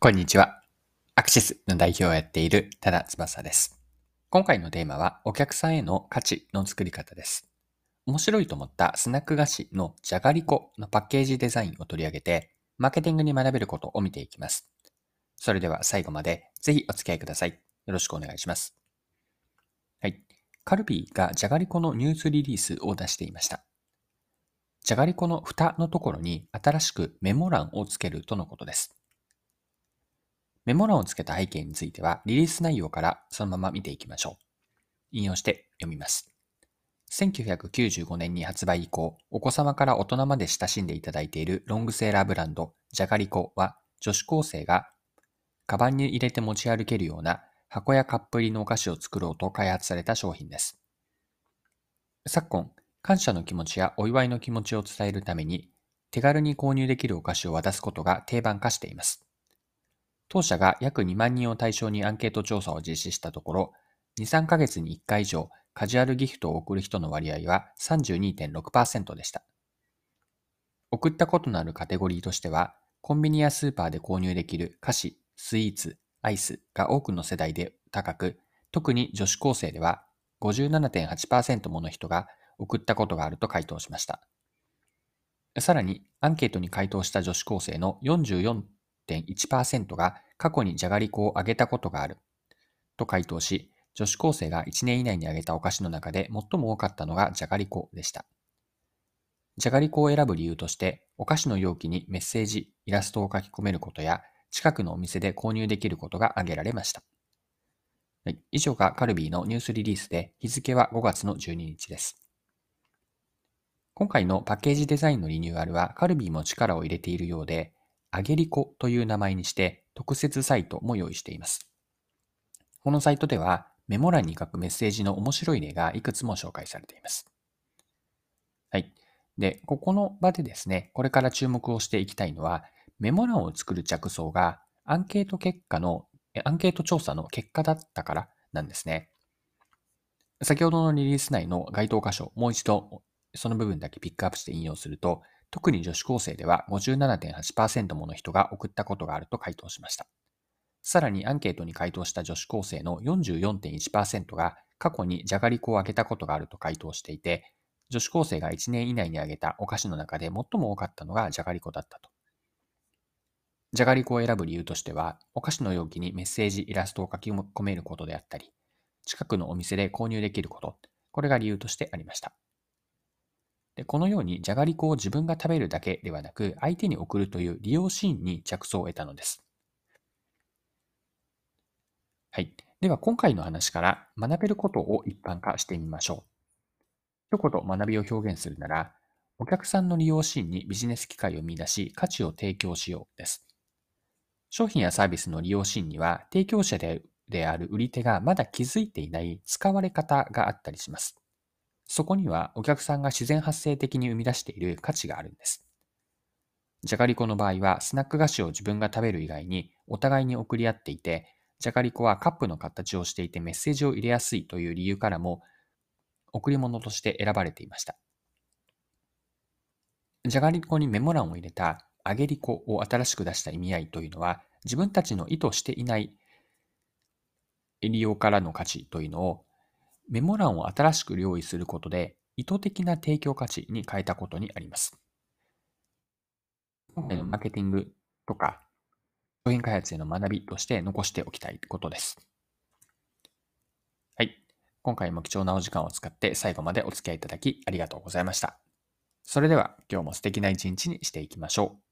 こんにちは。アクシスの代表をやっている多田翼です。今回のテーマはお客さんへの価値の作り方です。面白いと思ったスナック菓子のじゃがりこのパッケージデザインを取り上げて、マーケティングに学べることを見ていきます。それでは最後までぜひお付き合いください。よろしくお願いします。はい。カルビーがじゃがりこのニュースリリースを出していました。じゃがりこの蓋のところに新しくメモ欄をつけるとのことです。メモ欄をつけた背景については、リリース内容からそのまま見ていきましょう。引用して読みます。1995年に発売以降、お子様から大人まで親しんでいただいているロングセーラーブランド、じゃがりこは、女子高生がカバンに入れて持ち歩けるような箱やカップ入りのお菓子を作ろうと開発された商品です。昨今、感謝の気持ちやお祝いの気持ちを伝えるために、手軽に購入できるお菓子を渡すことが定番化しています。当社が約2万人を対象にアンケート調査を実施したところ、2、3ヶ月に1回以上カジュアルギフトを送る人の割合は32.6%でした。送ったことのあるカテゴリーとしては、コンビニやスーパーで購入できる菓子、スイーツ、アイスが多くの世代で高く、特に女子高生では57.8%もの人が送ったことがあると回答しました。さらに、アンケートに回答した女子高生の44 6.1%が過去にじゃがりこをあげたことがあると回答し、女子高生が1年以内にあげたお菓子の中で最も多かったのがじゃがりこでした。じゃがりこを選ぶ理由として、お菓子の容器にメッセージ、イラストを書き込めることや、近くのお店で購入できることが挙げられました。はい、以上がカルビーのニュースリリースで、日付は5月の12日です。今回のパッケージデザインのリニューアルはカルビーも力を入れているようで、あげりこという名前にして特設サイトも用意しています。このサイトではメモ欄に書くメッセージの面白い例がいくつも紹介されています。はい。で、ここの場でですね、これから注目をしていきたいのは、メモ欄を作る着想がアンケート結果の、アンケート調査の結果だったからなんですね。先ほどのリリース内の該当箇所、もう一度その部分だけピックアップして引用すると、特に女子高生では57.8%もの人が送ったことがあると回答しました。さらにアンケートに回答した女子高生の44.1%が過去にじゃがりこをあげたことがあると回答していて、女子高生が1年以内にあげたお菓子の中で最も多かったのがじゃがりこだったと。じゃがりこを選ぶ理由としては、お菓子の容器にメッセージ、イラストを書き込めることであったり、近くのお店で購入できること、これが理由としてありました。でこのようにじゃがりこを自分が食べるだけではなく、相手に送るという利用シーンに着想を得たのです。はい。では今回の話から学べることを一般化してみましょう。一言学びを表現するなら、お客さんの利用シーンにビジネス機会を見出し、価値を提供しようです。商品やサービスの利用シーンには、提供者である売り手がまだ気づいていない使われ方があったりします。そこにはお客さんが自然発生的に生み出している価値があるんです。じゃがりこの場合はスナック菓子を自分が食べる以外にお互いに送り合っていて、じゃがりこはカップの形をしていてメッセージを入れやすいという理由からも贈り物として選ばれていました。じゃがりこにメモ欄を入れたあげりこを新しく出した意味合いというのは自分たちの意図していない利用からの価値というのをメモ欄を新しく用意することで、意図的な提供価値に変えたことにあります。今回のマーケティングとか、商品開発への学びとして残しておきたいことです。はい。今回も貴重なお時間を使って最後までお付き合いいただきありがとうございました。それでは今日も素敵な一日にしていきましょう。